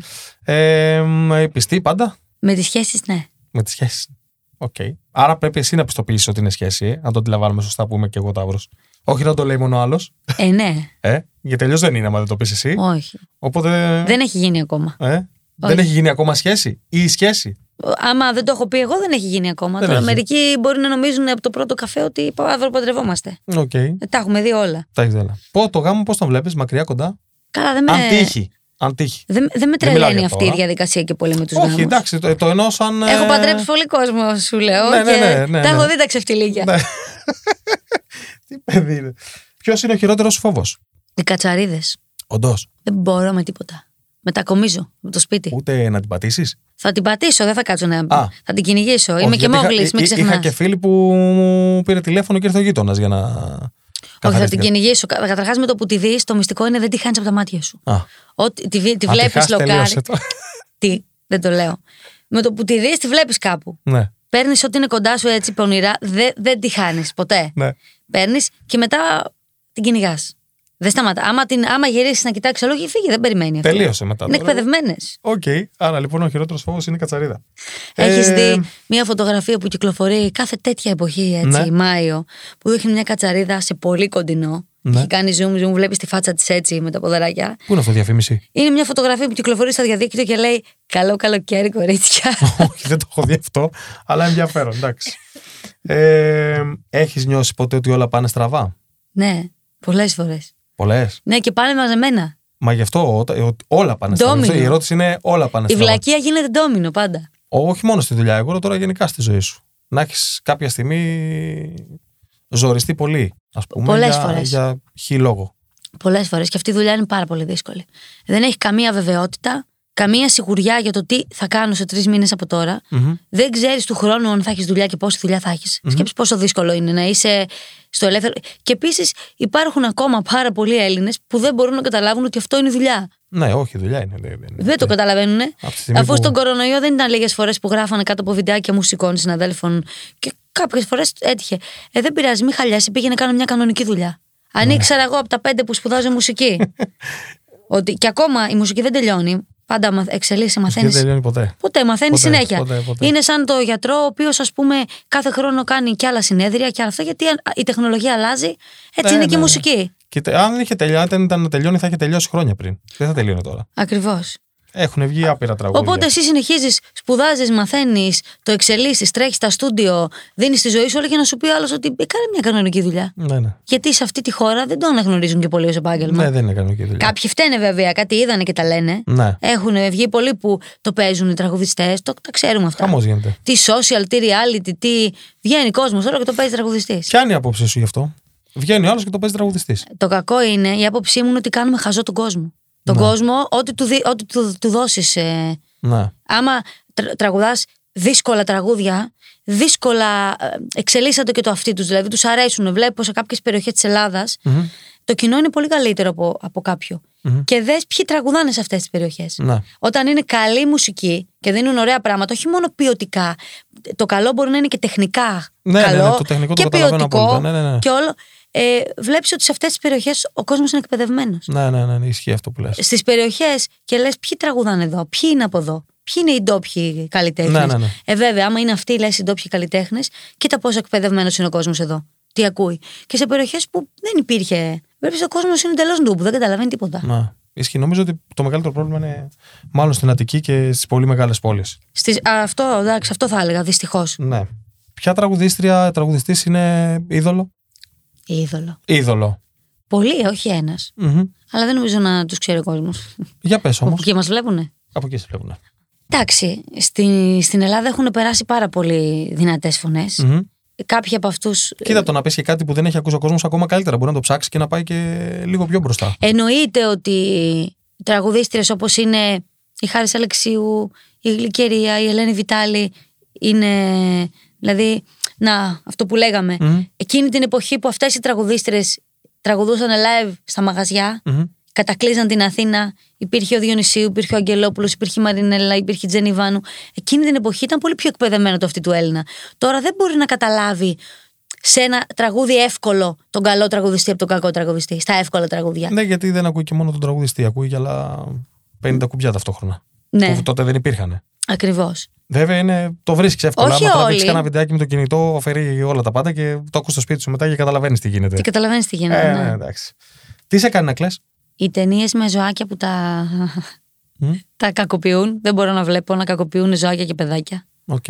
ναι. Ε, μ, πιστή πάντα; Με τις σχέσεις, ναι. με τις σχέσεις. Οκ. Άρα πρέπει εσύ να πιστοποιήσεις ότι είναι σχέση, ε, αν το αντιλαμβάνομαι σωστά που είμαι και εγώ ταύρος. Όχι να το λέει μόνο άλλος. Ε, ναι. Ε, γιατί τελειώ δεν είναι, άμα δεν το πεις εσύ. Όχι. Οπότε. Δεν έχει γίνει ακόμα. Ε, δεν έχει γίνει ακόμα σχέση ή η σχέση; Άμα δεν το έχω πει εγώ, δεν έχει γίνει ακόμα. Δεν Τώρα, έχει. μερικοί μπορεί να νομίζουν από το πρώτο καφέ ότι αύριο παντρευόμαστε. Οκ. Ε, Τα έχουμε δει όλα. Τα έχεις δει όλα. Πω, το γάμο πώς τον βλέπεις, μακριά, κοντά; Καλά, δεν με, Αν τύχει. Αν τύχει. δεν, δεν με Δεν μιλάω τρελαίνει για αυτή η τώρα. διαδικασία και πολύ με τους Όχι, γάμους. εντάξει, το, το εννοώ σαν. Έχω ε, παντρέψει πολύ κόσμο, σου λέω. Ναι, ναι, και ναι, ναι, τα ναι. έχω δει τα ξεφτιλίκια. Ναι. *laughs* Τι παιδί είναι. Ποιος είναι ο χειρότερος σου φόβος; Οι κατσαρίδες. Όντως. Δεν μπορώ με τίποτα. Μετακομίζω με το σπίτι. Ούτε να την πατήσεις; Θα την πατήσω, δεν θα κάτσω να. Α. Θα την κυνηγήσω. Είμαι και μόγλη, μην Είχα ξεχνάς. και φίλοι που μου πήρε τηλέφωνο και ήρθε ο γείτονας για να. Όχι, θα την καθαρίστηκε. κυνηγήσω. Καταρχάς με το που τη δεις, το μυστικό είναι δεν τη χάνεις από τα μάτια σου. Α, Ότι τη, βι- τη αν τη βλέπεις χάσει, λοκάρι. τελείωσε το. *laughs* Τι, δεν το λέω. Με το που τη δεις, τη βλέπεις κάπου. ναι, Παίρνεις ό,τι είναι κοντά σου έτσι πονηρά, δεν, δεν τη χάνεις ποτέ. ναι. Παίρνεις και μετά την κυνηγάς. Δεν σταματά. Άμα, την, άμα γυρίσεις να κοιτάξεις λόγια, φύγει, δεν περιμένει αυτό. Τελείωσε μετά. Είναι τώρα. εκπαιδευμένες. Οκ, άρα λοιπόν ο χειρότερος φόβος είναι η κατσαρίδα. Έχεις Ε, δει μια φωτογραφία που κυκλοφορεί κάθε τέτοια εποχή, έτσι, Ναι. Μάιο, που δείχνει μια κατσαρίδα σε πολύ κοντινό. Ναι. Έχει κάνει zoom, zoom, βλέπεις τη φάτσα της έτσι με τα ποδαράκια. Πού είναι αυτό διαφήμιση; Είναι μια φωτογραφία που κυκλοφορεί στο διαδίκτυο και λέει Καλό καλοκαίρι, κορίτσια. *laughs* Όχι, δεν το έχω δει αυτό, αλλά ενδιαφέρον, εντάξει. Ε, Έχεις νιώσει ποτέ ότι όλα πάνε στραβά; ναι, πολλές φορές. Πολλές. Ναι, και πάνε μαζεμένα. Μα γι' αυτό όταν- ε, ότι όλα πάνε στραβά. Ντόμινο. Η ερώτηση είναι όλα πάνε Η στραβά. βλακεία γίνεται ντόμινο πάντα. Όχι μόνο στη δουλειά, εγώ τώρα γενικά στη ζωή σου. Να έχεις κάποια στιγμή ζοριστεί πολύ, ας πούμε. Πολλές για, φορές. Για χι λόγο. Πολλές φορές και αυτή η δουλειά είναι πάρα πολύ δύσκολη. Δεν έχει καμία βεβαιότητα, καμία σιγουριά για το τι θα κάνω σε τρεις μήνες από τώρα. Μμμ. Δεν ξέρεις του χρόνου αν θα έχεις δουλειά και πόση δουλειά θα έχεις. Σκέψεις πόσο δύσκολο είναι να είσαι στο ελεύθερο. Και επίσης υπάρχουν ακόμα πάρα πολλοί Έλληνες που δεν μπορούν να καταλάβουν ότι αυτό είναι δουλειά. Ναι, όχι, δουλειά είναι. Δεν, δεν, Δεν το καταλαβαίνουν. Από τη στιγμή Αφού που- στον κορονοϊό δεν ήταν λίγες φορές που γράφανε κάτω από βιντεάκια μουσικών συναδέλφων και κάποιες φορές έτυχε. Ε, δεν πειράζει, μην χαλιάσει, πήγαινε να κάνω μια κανονική δουλειά. Αν Ναι. ήξερα εγώ από τα πέντε που σπουδάζω μουσική. *laughs* ότι και ακόμα η μουσική δεν τελειώνει. Πάντα μα- εξελίσσεσαι, Δεν μαθαίνεις. τελειώνει ποτέ. Ποτέ, μαθαίνεις Ποτέ, συνέχεια. ποτέ, ποτέ. Είναι σαν το γιατρό, ο οποίος, ας πούμε, κάθε χρόνο κάνει και άλλα συνέδρια και άλλα αυτά, γιατί αν- η τεχνολογία αλλάζει. Έτσι Ναι, είναι και η ναι, ναι. μουσική. Και αν είχε τελειώσει, αν ήταν να τελειώνει, θα είχε τελειώσει χρόνια πριν. Δεν θα τελειώνει τώρα. Ακριβώς. Έχουν βγει άπειρα τραγούδια. Οπότε εσύ συνεχίζεις, σπουδάζεις, μαθαίνεις, το εξελίσσεις, τρέχεις στα στούντιο, δίνεις τη ζωή σου όλα για να σου πει ο άλλος ότι «Ε, κάνε μια κανονική δουλειά. Ναι, ναι. Γιατί σε αυτή τη χώρα δεν το αναγνωρίζουν και πολύ ως επάγγελμα. Ναι, δεν είναι κανονική δουλειά. Κάποιοι φταίνε βέβαια, κάτι είδανε και τα λένε. Ναι. Έχουν βγει πολλοί που το παίζουν οι τραγουδιστές, το, τα ξέρουμε αυτά. Χαμός γίνεται. Τι social, τι reality, τι. Βγαίνει κόσμος όλο και το παίζει τραγουδιστής. Ποια είναι η άποψή σου γι' αυτό; Βγαίνει ο άλλος και το παίζει τραγουδιστής. Το κακό είναι, η άποψή μου είναι ότι κάνουμε χαζό τον κόσμο. Τον κόσμο, ό,τι του, δι- ό,τι του, του δώσεις. Ε, Ναι. άμα τρα, τραγουδάς δύσκολα τραγούδια, δύσκολα ε, εξελίσσεται και το αυτί τους. Δηλαδή, τους αρέσουν. Βλέπω σε κάποιες περιοχές της Ελλάδας Μμμ. το κοινό είναι πολύ καλύτερο από, από κάποιο. Μμμ. Και δες ποιοι τραγουδάνε σε αυτές τις περιοχές. Ναι. Όταν είναι καλή μουσική και δίνουν ωραία πράγματα, όχι μόνο ποιοτικά. Το καλό μπορεί να είναι και τεχνικά Ναι, ναι, καλό ναι, το τεχνικό το και καταλαβαίνω ποιοτικό απόλυτα. Ναι, ναι, ναι. και όλο. Ε, Βλέπεις ότι σε αυτές τις περιοχές ο κόσμος είναι εκπαιδευμένος. Ναι, ναι, ναι, ναι, ισχύει αυτό που λες. Στις περιοχές και λες ποιοι τραγουδάνε εδώ, ποιοι είναι από εδώ, ποιοι είναι οι ντόπιοι καλλιτέχνες. Ναι, ναι, ναι. Ε, βέβαια, άμα είναι αυτοί λες οι ντόπιοι καλλιτέχνες, κοίτα πόσο εκπαιδευμένος είναι ο κόσμος εδώ. Τι ακούει. Και σε περιοχές που δεν υπήρχε. Βλέπεις ο κόσμος είναι εντελώς ντούπου, δεν καταλαβαίνει τίποτα. Ναι. Ισχύει. Νομίζω ότι το μεγαλύτερο πρόβλημα είναι μάλλον στην Αττική και στις πολύ μεγάλες πόλεις. Στις, α, αυτό, εντάξει, αυτό θα έλεγα, δυστυχώς. Ναι. Ποια τραγουδίστρια, τραγουδιστής είναι είδωλο; Είδωλο. Είδωλο. Πολλοί, όχι ένας. Μμμ. Αλλά δεν νομίζω να τους ξέρει ο κόσμος. Για πες όμως. Από εκεί μας βλέπουνε; Από εκεί σε βλέπουν. Εντάξει, στη, στην Ελλάδα έχουν περάσει πάρα πολύ δυνατές φωνές. Μμμ. Κάποιοι από αυτούς. Κοίτα το να πεις και κάτι που δεν έχει ακούσει ο κόσμος ακόμα καλύτερα. Μπορεί να το ψάξει και να πάει και λίγο πιο μπροστά. Εννοείται ότι οι τραγουδίστριες όπως είναι η Χάρης Αλεξίου, η Γλυκερία, η Ελένη Βιτάλη είναι, δηλαδή, να, αυτό που λέγαμε. Μμμ. Εκείνη την εποχή που αυτές οι τραγουδίστρες τραγουδούσαν live στα μαγαζιά, Μμμ. κατακλείζαν την Αθήνα, υπήρχε ο Διονυσίου, υπήρχε ο Αγγελόπουλος, υπήρχε η Μαρινέλα, υπήρχε η Τζένι Βάνου. Εκείνη την εποχή ήταν πολύ πιο εκπαιδευμένο το αυτή του Έλληνα. Τώρα δεν μπορεί να καταλάβει σε ένα τραγούδι εύκολο τον καλό τραγουδιστή από τον κακό τραγουδιστή, στα εύκολα τραγούδια. Ναι, γιατί δεν ακούει και μόνο τον τραγουδιστή. Ακούει και άλλα 50 κουμπιά ταυτόχρονα. Ναι. Που τότε δεν υπήρχαν. Ακριβώς. Βέβαια είναι, το βρίσκεις εύκολα. Όχι Άμα όλοι. τραβήξει ένα βιντεάκι με το κινητό, αφαιρεί όλα τα πάντα και το ακούς στο σπίτι σου μετά και καταλαβαίνεις τι γίνεται. Και καταλαβαίνεις τι γίνεται. ε, ναι. ναι, εντάξει. Τι σε κάνει να κλαις. Οι ταινίες με ζωάκια που τα, *laughs* τα κακοποιούν. Δεν μπορώ να βλέπω να κακοποιούν ζωάκια και παιδάκια. Οκ.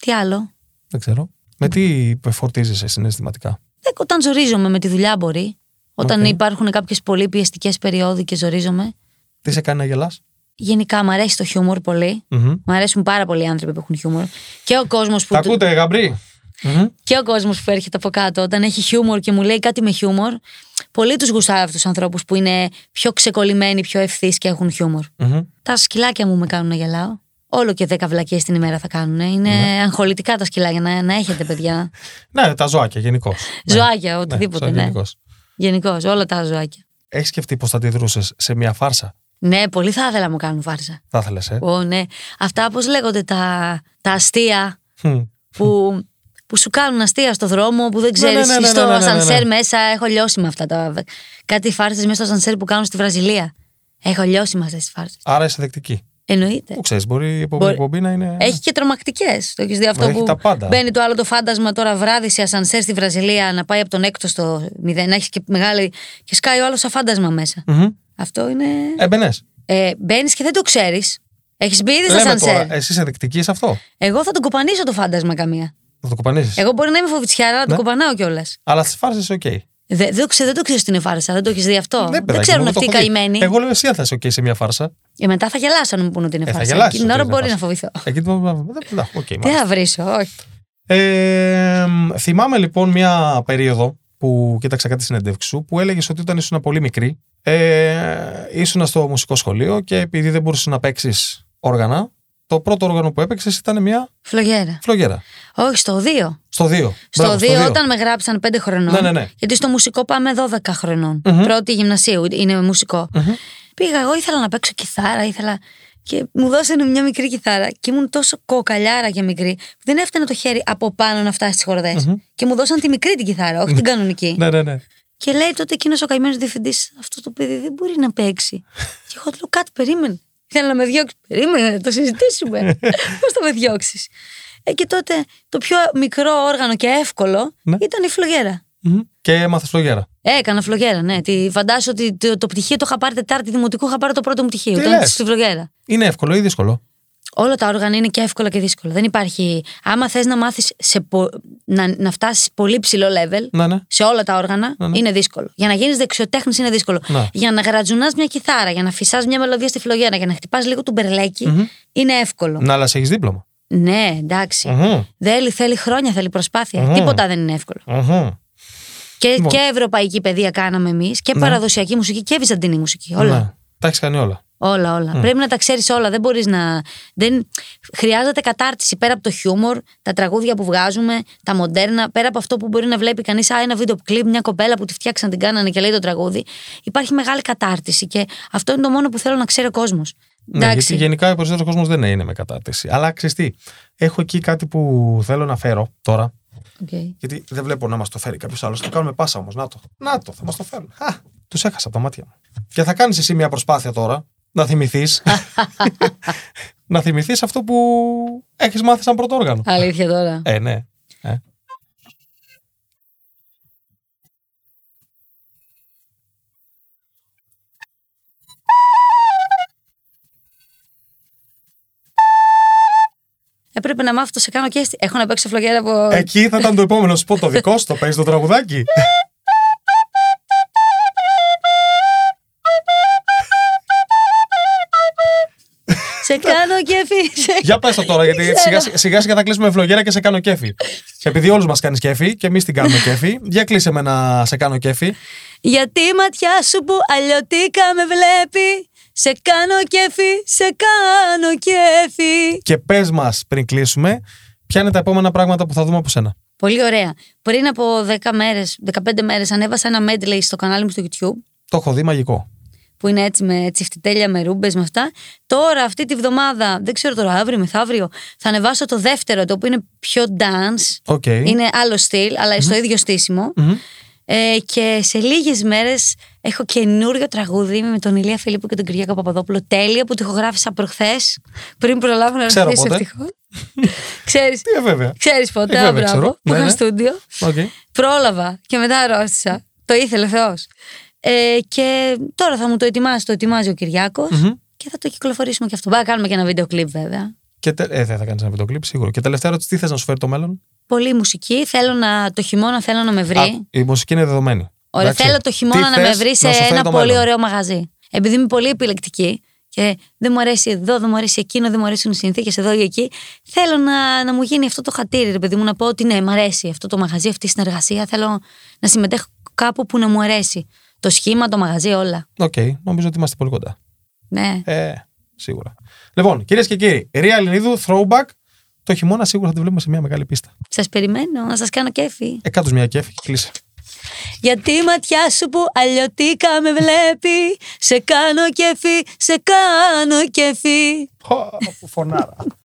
Τι άλλο; Δεν ξέρω. Με τι φορτίζεσαι συναισθηματικά; Δεν, όταν ζορίζομαι με τη δουλειά μπορεί. Όταν Οκ. υπάρχουν κάποιες πολύ πιεστικές περιόδοι και ζορίζομαι. Τι σε κάνει να γελάς; Γενικά μου αρέσει το χιούμορ πολύ. Μου αρέσουν πάρα πολλοί άνθρωποι που έχουν χιούμορ. Και ο κόσμος που, Τα ακούτε, γαμπρί. Μμμ. και ο κόσμος που έρχεται από κάτω, όταν έχει χιούμορ και μου λέει κάτι με χιούμορ, πολύ τους γουστάρω αυτούς τους ανθρώπους που είναι πιο ξεκολλημένοι, πιο ευθύς και έχουν χιούμορ. Μμμ. Τα σκυλάκια μου με κάνουν να γελάω. Όλο και 10 βλακίες την ημέρα θα κάνουν. Είναι αγχολητικά τα σκυλάκια, να, να έχετε παιδιά. Ναι, τα ζωάκια γενικώς. *laughs* Ζωάκια, οτιδήποτε. Ναι, Γενικώς, όλα τα ζωάκια. Έχεις σκεφτεί πώς θα αντιδρούσε σε μια φάρσα; Ναι, πολύ θα ήθελα να μου κάνουν φάρσα. Θα ήθελες, ε; Ω, ναι. Αυτά πώς λέγονται τα, τα αστεία Χμ. που, που σου κάνουν αστεία στο δρόμο, που δεν ξέρεις ναι, ναι, ναι, στο ναι, ναι, ναι, ναι. ασανσέρ μέσα. Έχω λιώσει με αυτά. Τα, κάτι φάρσες μέσα στο ασανσέρ που κάνουν στη Βραζιλία. Έχω λιώσει με αυτές τις φάρσες. Άρα είσαι δεκτική. Εννοείται. Πού ξέρεις, μπορεί η επόμενη Μπορεί- εκπομπή να είναι. Έχει και τρομακτικές. Το έχεις δει αυτό Έχει που τα πάντα. μπαίνει το άλλο το φάντασμα τώρα βράδυ σε ασανσέρ στη Βραζιλία να πάει από τον έκτο στο μηδέν, να έχεις και μεγάλη. και σκάει ο άλλος σαν φάντασμα μέσα. Μμμ. Αυτό είναι. Έμπαινε. Ε, Μπαίνει και δεν το ξέρει. Έχει μπει ήδη στα Λέμε ασανσέρ. τώρα, εσύ είσαι δεκτική σε αυτό. Εγώ θα τον κοπανίσω το φάντασμα καμία. Θα το κοπανίσει. Εγώ μπορεί να είμαι φοβητσιάρα, αλλά Ναι. τον κοπανάω κιόλα. Αλλά στι φάρσε οκ. Δεν, δεν, ξέ- δεν το ξέρει ότι είναι φάρσα, δεν το έχει δει αυτό. Ναι, δεν παιδάκι ξέρουν μου, το αυτοί οι έχω δει. καημένοι. Εγώ λέω εσύ αν θα είσαι οκ σε μια φάρσα. Ε, μετά θα γελάσω αν μου πούνε ότι είναι Ε, θα φάρσα. γελάσεις Εκείνη την ότι ώρα είναι μπορεί να φάρσα. φοβηθώ. Εκεί το. δεν- δεν- Οκ, Τι μάλιστα. θα βρίσω, όχι. Ε, θυμάμαι λοιπόν μια περίοδο που κοίταξα κάτι συνέντευξη σου που έλεγες ότι όταν ήσουν πολύ μικρή ε, ήσουν στο μουσικό σχολείο και επειδή δεν μπορούσες να παίξεις όργανα, το πρώτο όργανο που έπαιξες ήταν μια Φλογέρα. φλογέρα. Όχι, στο 2. Στο 2. Στο 2 όταν με γράψαν 5 χρονών. Ναι, ναι, ναι. Γιατί στο μουσικό πάμε 12 χρονών. Μμμ. Πρώτη γυμνασίου είναι μουσικό. Μμμ. Πήγα, εγώ ήθελα να παίξω κιθάρα, ήθελα. Και μου δώσανε μια μικρή κιθάρα και ήμουν τόσο κοκαλιάρα και μικρή που δεν έφτανε το χέρι από πάνω να φτάσει στις χορδές. Μμμ. Και μου δώσαν τη μικρή την κιθάρα, όχι την κανονική. Ναι, ναι, ναι. Και λέει τότε εκείνος ο καημένος διευθυντής: Αυτό το παιδί δεν μπορεί να παίξει. και εγώ του λέω: Κάτι, περίμενε. Θέλω να με διώξει. Περίμενε, να το συζητήσουμε. *laughs* Πώς θα με διώξεις. Ε, και τότε το πιο μικρό όργανο και εύκολο Ναι. ήταν η φλογέρα. Μμμ. Και έμαθε φλογέρα. Ε, έκανα φλογέρα, ναι. Τη, φαντάσου ότι το, το πτυχίο το είχα πάρει Τετάρτη Δημοτικού, είχα πάρει το πρώτο μου πτυχίο. Τι Ήταν λες; στη φλογέρα. Είναι εύκολο ή δύσκολο; Όλα τα όργανα είναι και εύκολα και δύσκολα. Δεν υπάρχει. Άμα θες να μάθεις να, να φτάσεις πολύ ψηλό level, Ναι, ναι. σε όλα τα όργανα Ναι, ναι. είναι δύσκολο. Για να γίνεις δεξιοτέχνης είναι δύσκολο. Ναι. Για να γρατζουνάς μια κιθάρα, για να φυσάς μια μελωδία στη φλογέρα, για να χτυπάς λίγο του μπερλεκι Μμμ. είναι εύκολο. Να, αλλά σε έχεις δίπλωμα. Ναι, εντάξει. Μμμ. Δεν, θέλει χρόνια, θέλει προσπάθεια. Μμμ. Τίποτα δεν είναι εύκολο. Μμμ. Και, Λοιπόν. και ευρωπαϊκή παιδεία κάναμε εμείς και παραδοσιακή μουσική και βυζαντινή μουσική. Όλα. Ναι. Τα έχεις κάνει όλα. Όλα, όλα. Πρέπει να τα ξέρεις όλα. Δεν μπορείς να. Δεν... Χρειάζεται κατάρτιση πέρα από το χιούμορ, τα τραγούδια που βγάζουμε, τα μοντέρνα, πέρα από αυτό που μπορεί να βλέπει κανείς. Α, ένα βίντεο κλειπ, μια κοπέλα που τη φτιάξαν, την κάνανε και λέει το τραγούδι. Υπάρχει μεγάλη κατάρτιση και αυτό είναι το μόνο που θέλω να ξέρει ο κόσμος. Ναι, γιατί γενικά ο περισσότερος κόσμος δεν είναι με κατάρτιση. Αλλά ξέρεις τι, έχω εκεί κάτι που θέλω να φέρω τώρα. Γιατί δεν βλέπω να μας το φέρει κάποιος άλλος. Το κάνουμε πάσα όμως. Να το. Να το, θα μας το φέρουν. Τους έχασα από τα μάτια μου. Και θα κάνεις εσύ μια προσπάθεια τώρα να θυμηθείς. *laughs* να θυμηθείς αυτό που έχεις μάθει σαν πρώτο όργανο. Αλήθεια τώρα. Ε, ναι. Έπρεπε να μάθω το σε κάνω και έστι. Έχω να παίξω φλογέρα από. Εκεί θα ήταν το επόμενο σποτ το δικό σου, το παίζεις το τραγουδάκι. σε κάνω κέφι. σε- Για πες το τώρα, γιατί Ξέρω. σιγά, σιγά σιγά θα κλείσουμε φλογέρα και σε κάνω κέφι. Επειδή όλους μας κάνεις κέφι και εμείς την κάνουμε κέφι, για κλείσε με να σε κάνω κέφι. Γιατί η ματιά σου που αλλιωτικά με βλέπει. Σε κάνω κέφι, σε κάνω κέφι. Και πες μας πριν κλείσουμε, ποια είναι τα επόμενα πράγματα που θα δούμε από σένα. Πολύ ωραία. Πριν από 10 μέρες, 15 μέρες ανέβασα ένα medley στο κανάλι μου στο YouTube Το έχω δει μαγικό. που είναι έτσι με τσιφτιτέλια, με ρούμπες, με αυτά. Τώρα αυτή τη βδομάδα, δεν ξέρω τώρα αύριο, μεθαύριο, θα ανεβάσω το δεύτερο, το οποίο είναι πιο dance. OK. Είναι άλλο στυλ, αλλά στο ίδιο στήσιμο. Μμμ. Ε, και σε λίγες μέρες έχω καινούριο τραγούδι με τον Ηλία Φιλίππου και τον Κυριάκο Παπαδόπουλο. Τέλεια που το ηχογράφησα προχθές, πριν προλάβω να Ξέρω ρωτήσω πότε. ευτυχώς. *laughs* ξέρεις, Τι ε, βέβαια. ξέρεις πότε, Ε, α, βέβαια, μπράβο, ξέρω. που Ναι, είχα ναι. στούντιο. Οκ. Πρόλαβα και μετά αρρώστησα. Το ήθελε ο Θεός. Ε, και τώρα θα μου το ετοιμάσει, το ετοιμάζει ο Κυριάκος Μμμ. και θα το κυκλοφορήσουμε και αυτό. Πάμε να κάνουμε και ένα βίντεο κλιπ βέβαια. Και τε... ε, δεν θα κάνεις ένα βίντεο σίγουρο. Και τελευταία ερώτηση, τι θες να σου φέρει το μέλλον; Πολύ μουσική. Θέλω να, το χειμώνα θέλω να με βρει. Α, η μουσική είναι δεδομένη. Ωραία, Εντάξει. θέλω το χειμώνα Τι να με θες βρει σε να σου φέρει ένα το πολύ μέλλον; ωραίο μαγαζί. Επειδή είμαι πολύ επιλεκτική και δεν μου αρέσει εδώ, δεν μου αρέσει εκείνο, δεν μου αρέσουν οι συνθήκες εδώ ή εκεί. Θέλω να, να μου γίνει αυτό το χατήρι, ρε παιδί μου, να πω ότι ναι, μου αρέσει αυτό το μαγαζί, αυτή η συνεργασία. Θέλω να συμμετέχω κάπου που να μου αρέσει. Το σχήμα, το μαγαζί, όλα. Οκ, νομίζω ότι είμαστε πολύ κοντά. Ναι. Ε, σίγουρα. Λοιπόν, κυρίες και κύριοι, Ρία Ελληνίδου, throwback. Το χειμώνα σίγουρα θα τη βλέπουμε σε μια μεγάλη πίστα. Σας περιμένω να σας κάνω κέφι. Εκάτω μια κέφι και κλείσε. Γιατί η ματιά σου που αλλιώτικα με βλέπει. Σε κάνω κέφι, σε κάνω κέφι. Πω, Φωνάρα.